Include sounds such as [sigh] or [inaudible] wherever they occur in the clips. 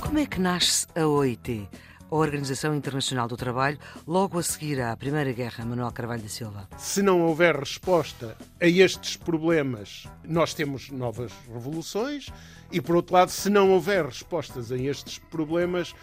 Como é que nasce a OIT? a Organização Internacional do Trabalho, logo a seguir à Primeira Guerra, Manuel Carvalho da Silva? Se não houver resposta a estes problemas, nós temos novas revoluções, e por outro lado, se não houver respostas a estes problemas,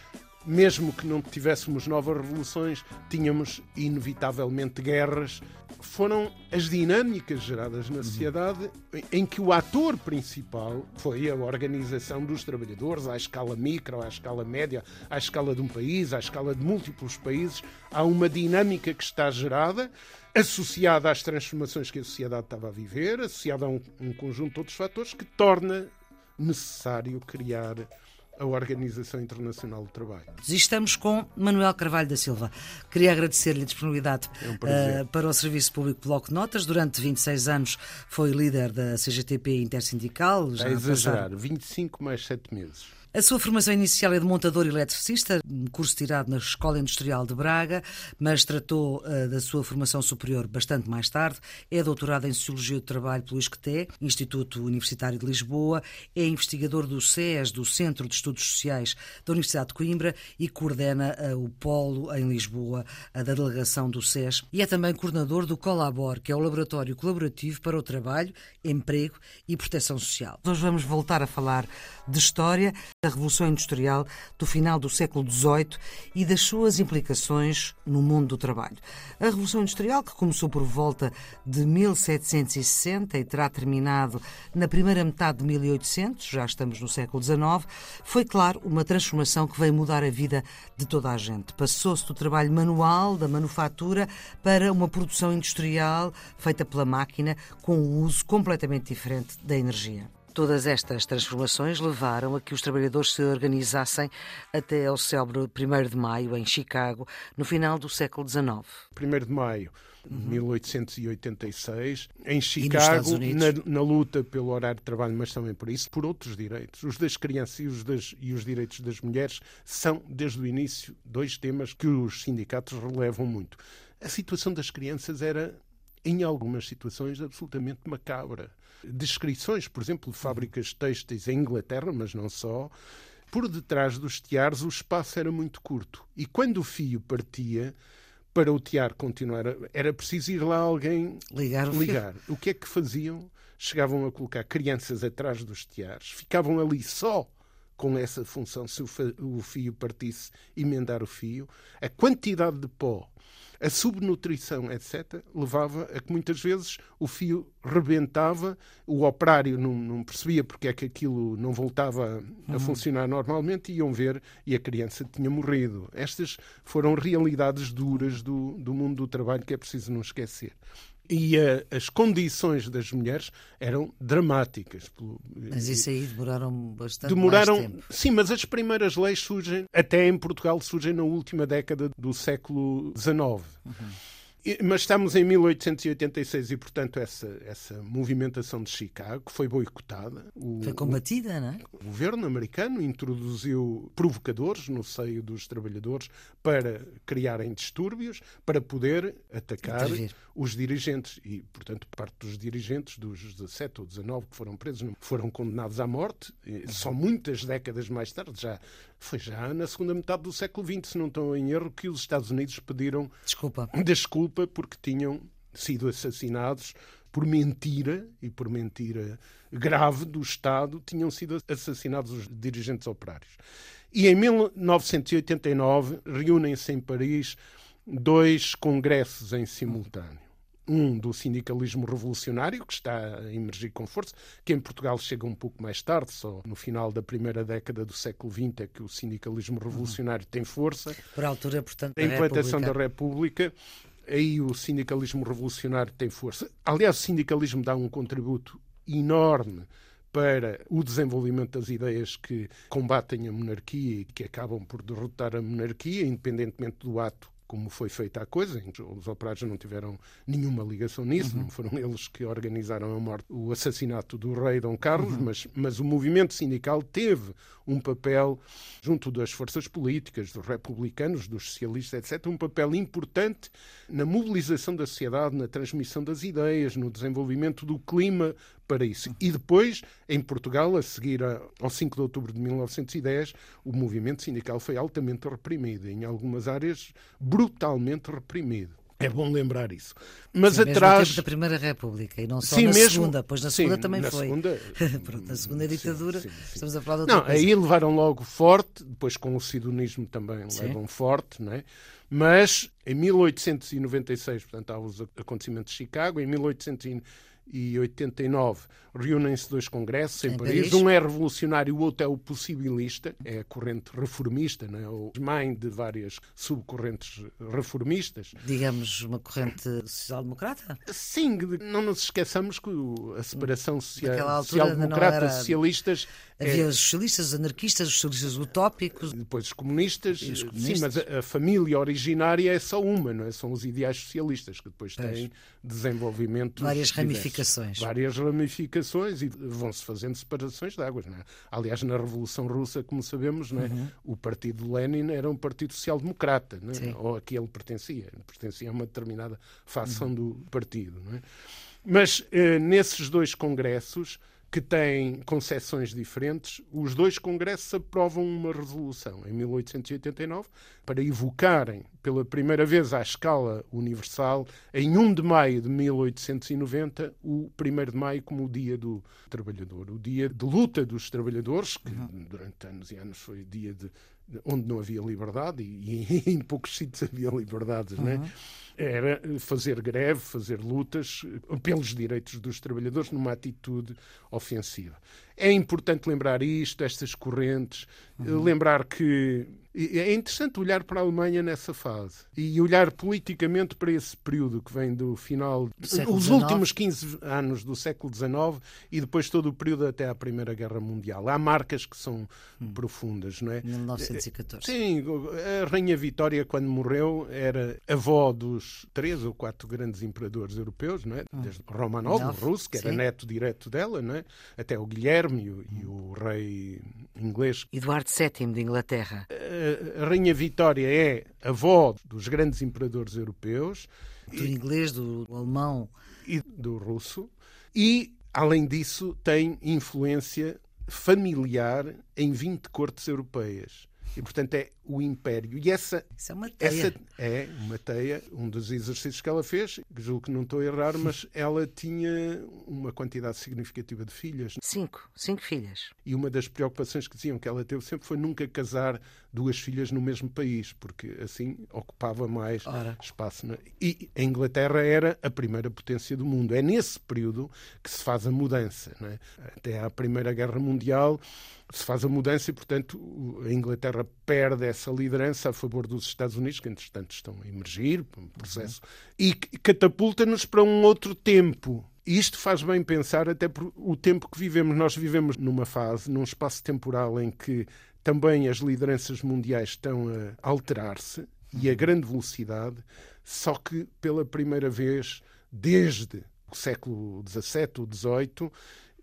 mesmo que não tivéssemos novas revoluções, tínhamos inevitavelmente guerras. Foram as dinâmicas geradas na sociedade em que o ator principal foi a organização dos trabalhadores à escala micro, à escala média, à escala de um país, à escala de múltiplos países. Há uma dinâmica que está gerada associada às transformações que a sociedade estava a viver, associada a um, um conjunto de outros fatores que torna necessário criar a Organização Internacional do Trabalho. Estamos com Manuel Carvalho da Silva. Queria agradecer-lhe a disponibilidade é um uh, para o Serviço Público Bloco de Notas. Durante 26 anos foi líder da CGTP Intersindical. Já é exagerar, passaram... 25 mais 7 meses. A sua formação inicial é de montador eletricista, curso tirado na Escola Industrial de Braga, mas tratou uh, da sua formação superior bastante mais tarde. É doutorado em Sociologia do Trabalho pelo ISCTE, Instituto Universitário de Lisboa, é investigador do SES, do Centro de Estudos Sociais da Universidade de Coimbra, e coordena uh, o Polo em Lisboa, uh, da delegação do SES, e é também coordenador do Colabor, que é o Laboratório Colaborativo para o Trabalho, Emprego e Proteção Social. Nós vamos voltar a falar de história da Revolução Industrial do final do século XVIII e das suas implicações no mundo do trabalho. A Revolução Industrial, que começou por volta de 1760 e terá terminado na primeira metade de 1800, já estamos no século XIX, foi, claro, uma transformação que veio mudar a vida de toda a gente. Passou-se do trabalho manual, da manufatura, para uma produção industrial feita pela máquina, com um uso completamente diferente da energia. Todas estas transformações levaram a que os trabalhadores se organizassem até ao célebre 1 de maio, em Chicago, no final do século XIX. 1 de maio de uhum. 1886, em Chicago, na, na, luta pelo horário de trabalho, mas também por isso, por outros direitos. Os das crianças e os, das, e os direitos das mulheres são, desde o início, dois temas que os sindicatos relevam muito. A situação das crianças era, em algumas situações, absolutamente macabra descrições, por exemplo, de fábricas têxteis em Inglaterra, mas não só, por detrás dos tiares o espaço era muito curto. E quando o fio partia, para o tiar continuar, era preciso ir lá alguém ligar. O, ligar. o que é que faziam? Chegavam a colocar crianças atrás dos tiares, ficavam ali só com essa função, se o fio partisse, emendar o fio. A quantidade de pó a subnutrição, etc., levava a que muitas vezes o fio rebentava, o operário não, não percebia porque é que aquilo não voltava a uhum. funcionar normalmente, iam ver e a criança tinha morrido. Estas foram realidades duras do, do mundo do trabalho que é preciso não esquecer e a, as condições das mulheres eram dramáticas. Mas isso aí demoraram bastante demoraram, tempo. Sim, mas as primeiras leis surgem, até em Portugal, surgem na última década do século XIX. Uhum. Mas estamos em 1886 e, portanto, essa, essa movimentação de Chicago foi boicotada. O, foi combatida, não é? O governo americano introduziu provocadores no seio dos trabalhadores para criarem distúrbios, para poder atacar Intervir. os dirigentes. E, portanto, parte dos dirigentes, dos 17 ou 19 que foram presos, foram condenados à morte. Só muitas décadas mais tarde, já foi já na segunda metade do século XX, se não estou em erro, que os Estados Unidos pediram desculpa, [laughs] desculpa porque tinham sido assassinados por mentira e por mentira grave do Estado, tinham sido assassinados os dirigentes operários. E em 1989 reúnem-se em Paris dois congressos em simultâneo um do sindicalismo revolucionário, que está a emergir com força, que em Portugal chega um pouco mais tarde, só no final da primeira década do século XX é que o sindicalismo revolucionário tem força. Por altura, portanto, a implantação da República, aí o sindicalismo revolucionário tem força. Aliás, o sindicalismo dá um contributo enorme para o desenvolvimento das ideias que combatem a monarquia e que acabam por derrotar a monarquia, independentemente do ato como foi feita a coisa. Os operários não tiveram nenhuma ligação nisso, uhum. não foram eles que organizaram a morte, o assassinato do rei Dom Carlos, uhum. mas, mas o movimento sindical teve um papel, junto das forças políticas, dos republicanos, dos socialistas, etc., um papel importante na mobilização da sociedade, na transmissão das ideias, no desenvolvimento do clima para isso. E depois, em Portugal, a seguir ao 5 de outubro de 1910, o movimento sindical foi altamente reprimido, em algumas áreas brutalmente reprimido. É bom lembrar isso. Mas sim, atrás. Da Primeira República e não só sim, na mesmo... segunda, pois na segunda sim, também na foi. Segunda... [laughs] Pronto, na segunda ditadura, estamos a falar de Não, coisa. aí levaram logo forte, depois com o sidonismo também levam forte, não é? Mas em 1896, portanto, há os acontecimentos de Chicago, em 1896 e 89 reúnem-se dois congressos em, em Paris. Paris. Um é revolucionário, o outro é o possibilista, é a corrente reformista, não é? o mãe de várias subcorrentes reformistas. Digamos, uma corrente social-democrata? Sim, não nos esqueçamos que a separação social-democrata-socialistas Havia é... os socialistas, os anarquistas, os socialistas utópicos. Depois os comunistas. Os comunistas. Sim, mas a, a, família originária é só uma, não é? São os ideais socialistas, que depois têm desenvolvimento. Várias ramificações. Várias ramificações e vão-se fazendo separações de águas. Não é? Aliás, na Revolução Russa, como sabemos, não é? Uhum. o partido de Lenin era um partido social-democrata, é? ou a que ele pertencia. Pertencia a uma determinada facção uhum. do partido. Não é? Mas eh, nesses dois congressos que têm concessões diferentes, os dois congressos aprovam uma resolução em 1889 para evocarem pela primeira vez à escala universal, em 1 de maio de 1890, o 1 de maio como o Dia do Trabalhador, o dia de luta dos trabalhadores, que uhum. durante anos e anos foi dia de, onde não havia liberdade e, e [laughs] em poucos sítios havia liberdades, uhum. não é? Uhum era fazer greve, fazer lutas pelos direitos dos trabalhadores numa atitude ofensiva. É importante lembrar isto, estas correntes, uhum. lembrar que é interessante olhar para a Alemanha nessa fase e olhar politicamente para esse período que vem do final, os últimos 15 anos do século XIX e depois todo o período até à Primeira Guerra Mundial. Há marcas que são hum. profundas, não é? 1914. Sim, a Rainha Vitória, quando morreu, era avó dos três ou quatro grandes imperadores europeus, não é? Hum. Desde Romanov, o russo, que era Sim. neto direto dela, não é? Até o Guilherme e o, e o rei inglês. Eduardo VII de Inglaterra. A Rainha Vitória é avó dos grandes imperadores europeus. Do e, inglês, do alemão. E do russo. E, além disso, tem influência familiar em 20 cortes europeias. E, portanto, é o império. E essa, Isso é uma teia. Essa é uma teia, um dos exercícios que ela fez, julgo que não estou a errar, [laughs] mas ela tinha uma quantidade significativa de filhas. Cinco, cinco filhas. E uma das preocupações que diziam que ela teve sempre foi nunca casar duas filhas no mesmo país, porque assim ocupava mais Ora. espaço. E a Inglaterra era a primeira potência do mundo. É nesse período que se faz a mudança. É? Até à Primeira Guerra Mundial se faz a mudança e, portanto, a Inglaterra perde essa liderança a favor dos Estados Unidos, que entretanto estão a emergir, um processo, uhum. e catapulta-nos para um outro tempo. Isto faz bem pensar até por o tempo que vivemos. Nós vivemos numa fase, num espaço temporal em que também as lideranças mundiais estão a alterar-se e a grande velocidade, só que pela primeira vez desde o século XVII ou XVIII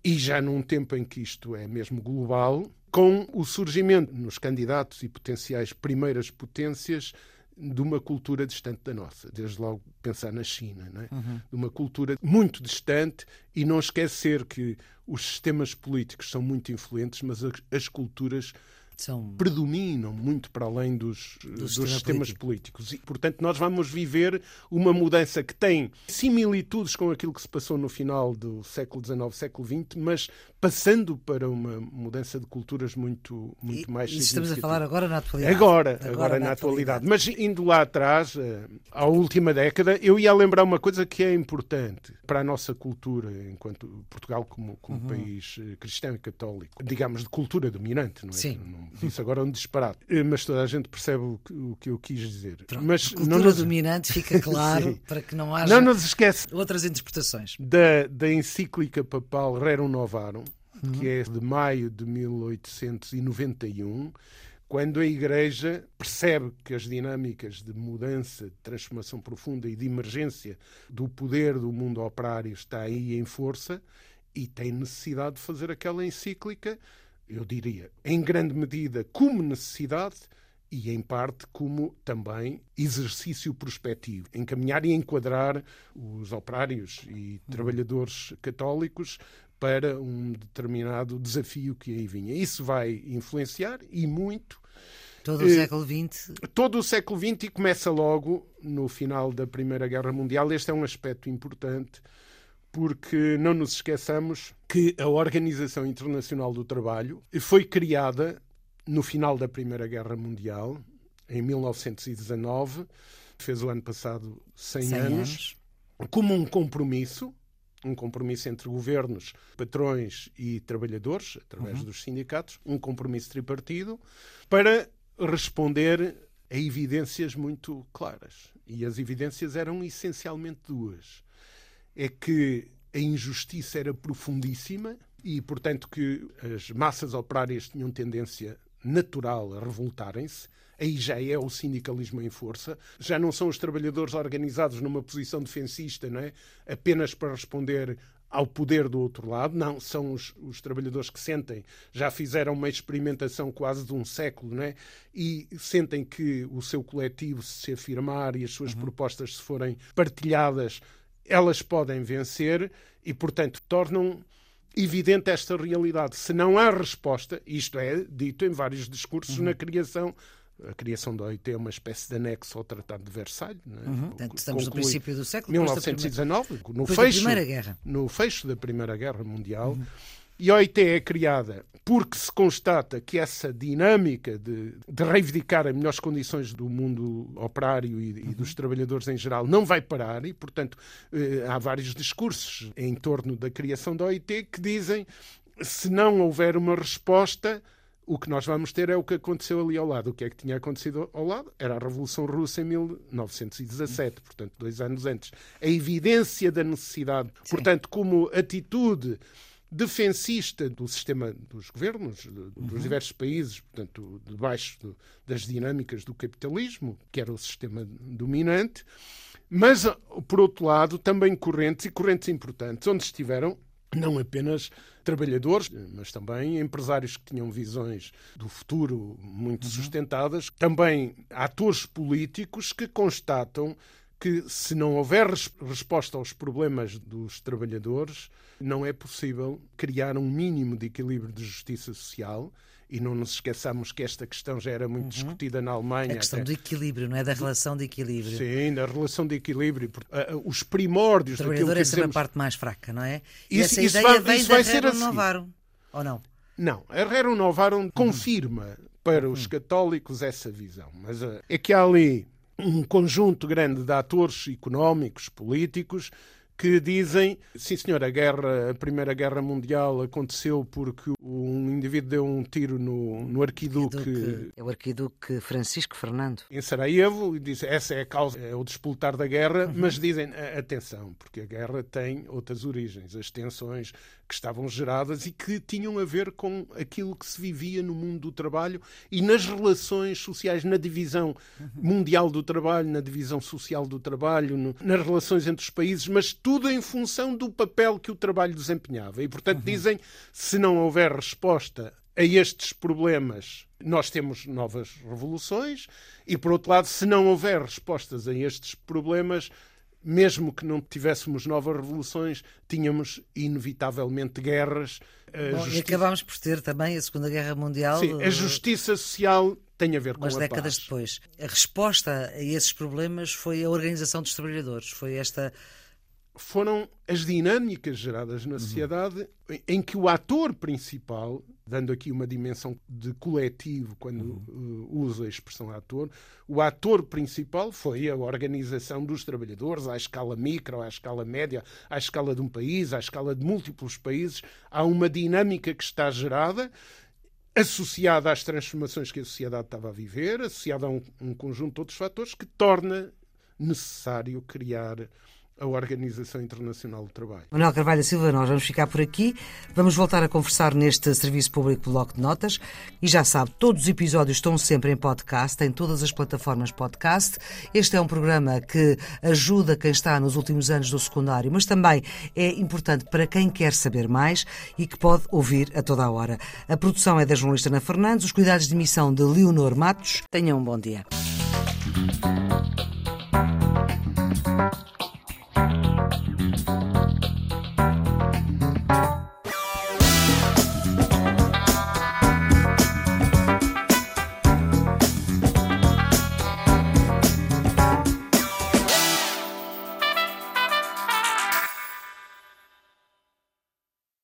e já num tempo em que isto é mesmo global, com o surgimento nos candidatos e potenciais primeiras potências de uma cultura distante da nossa. Desde logo pensar na China, não é? Uhum. de uma cultura muito distante e não esquecer que os sistemas políticos são muito influentes, mas as, as culturas são... predominam muito para além dos, dos sistemas político. políticos. E, portanto, nós vamos viver uma mudança que tem similitudes com aquilo que se passou no final do século XIX, século XX, mas passando para uma mudança de culturas muito, muito e, mais e estamos a falar agora na atualidade. Agora, agora, agora na, na atualidade. atualidade. Mas indo lá atrás, eh, à última década, eu ia lembrar uma coisa que é importante para a nossa cultura, enquanto Portugal como, como uhum. país eh, cristão e católico, digamos, de cultura dominante, não é? Sim. Não, disse agora um disparate. Eh, mas toda a gente percebe o que, o que eu quis dizer. Pronto, mas a cultura nos... dominante fica claro [laughs] para que não haja não nos esquece outras interpretações. Da, da encíclica papal Rerum Novarum, uhum. que é de maio de 1891, quando a Igreja percebe que as dinâmicas de mudança, de transformação profunda e de emergência do poder do mundo operário está aí em força e tem necessidade de fazer aquela encíclica, eu diria, em grande medida como necessidade e em parte como também exercício prospectivo, encaminhar e enquadrar os operários e trabalhadores católicos para um determinado desafio que aí vinha. Isso vai influenciar e muito Todo o século XX. Todo o século XX e começa logo no final da Primeira Guerra Mundial. Este é um aspecto importante porque não nos esqueçamos que a Organização Internacional do Trabalho foi criada no final da Primeira Guerra Mundial, em 1919, fez o ano passado 100, 100 anos, anos, como um compromisso, um compromisso entre governos, patrões e trabalhadores, através uhum. dos sindicatos, um compromisso tripartido, para responder a evidências muito claras. E as evidências eram essencialmente duas é que a injustiça era profundíssima e, portanto, que as massas operárias tinham tendência natural a revoltarem-se. Aí já é o sindicalismo em força. Já não são os trabalhadores organizados numa posição defensista, não é? apenas para responder ao poder do outro lado. Não, são os, os, trabalhadores que sentem, já fizeram uma experimentação quase de um século, não é? e sentem que o seu coletivo se afirmar e as suas uhum. propostas se forem partilhadas elas podem vencer e, portanto, tornam evidente esta realidade. Se não há resposta, isto é dito em vários discursos uhum. na criação a criação da OIT é uma espécie de anexo ao Tratado de Versalhes. É? Uhum. Portanto, estamos no princípio do século 1919, no fecho, no fecho da Primeira Guerra Mundial. Uhum. E a OIT é criada porque se constata que essa dinâmica de, de reivindicar as melhores condições do mundo operário e, e, dos trabalhadores em geral não vai parar, e, portanto, eh, há vários discursos em torno da criação da OIT que dizem se não houver uma resposta, o que nós vamos ter é o que aconteceu ali ao lado. O que é que tinha acontecido ao lado? Era a Revolução Russa em 1917, portanto, dois anos antes. A evidência da necessidade, Sim. portanto, como atitude defensista do sistema dos governos dos uhum. diversos países, portanto, debaixo das dinâmicas do capitalismo, que era o sistema dominante, mas, por outro lado, também correntes e correntes importantes, onde estiveram não apenas trabalhadores, mas também empresários que tinham visões do futuro muito uhum. sustentadas, também atores políticos que constatam que se não houver resposta aos problemas dos trabalhadores, não é possível criar um mínimo de equilíbrio de justiça social e não nos esqueçamos que esta questão já era muito uhum. discutida na Alemanha. A questão até. do equilíbrio, não é? Da relação de equilíbrio. Sim, da relação de equilíbrio. Os primórdios o trabalhador é sempre a parte mais fraca, não é? E isso, essa isso ideia vai, vem isso da vai ser assim. Novarum, ou não? Não, a Rerum Novarum uhum. confirma para os uhum. católicos essa visão. Mas uh, é que há ali um conjunto grande de atores económicos, políticos, que dizem, sim senhor, a guerra, a Primeira Guerra Mundial aconteceu porque um indivíduo deu um tiro no, no arquiduque... arquiduque... É o arquiduque Francisco Fernando. Em Sarajevo, e diz essa é a causa, é o despoltar da guerra, uhum. mas dizem, atenção, porque a guerra tem outras origens, as tensões que estavam geradas e que tinham a ver com aquilo que se vivia no mundo do trabalho e nas relações sociais, na divisão mundial do trabalho, na divisão social do trabalho, no, nas relações entre os países, mas tudo em função do papel que o trabalho desempenhava. E, portanto, uhum. dizem, se não houver resposta a estes problemas, nós temos novas revoluções, e, por outro lado, se não houver respostas a estes problemas, mesmo que não tivéssemos novas revoluções, tínhamos inevitavelmente guerras. Bom, justiça... E acabámos por ter também a Segunda Guerra Mundial. Sim, a justiça social tem a ver com umas a décadas paz. depois. A resposta a esses problemas foi a organização dos trabalhadores, foi esta foram as dinâmicas geradas na sociedade uhum. em que o ator principal, dando aqui uma dimensão de coletivo quando uhum. uh, usa a expressão ator, o ator principal foi a organização dos trabalhadores à escala micro, à escala média, à escala de um país, à escala de múltiplos países. Há uma dinâmica que está gerada associada às transformações que a sociedade estava a viver, associada a um, um conjunto de outros fatores que torna necessário criar a Organização Internacional do Trabalho. Manuel Carvalho Silva, nós vamos ficar por aqui. Vamos voltar a conversar neste Serviço Público Bloco de Notas. E já sabe, todos os episódios estão sempre em podcast, em todas as plataformas podcast. Este é um programa que ajuda quem está nos últimos anos do secundário, mas também é importante para quem quer saber mais e que pode ouvir a toda a hora. A produção é da jornalista Ana Fernandes, os cuidados de emissão de Leonor Matos. Tenham um bom dia.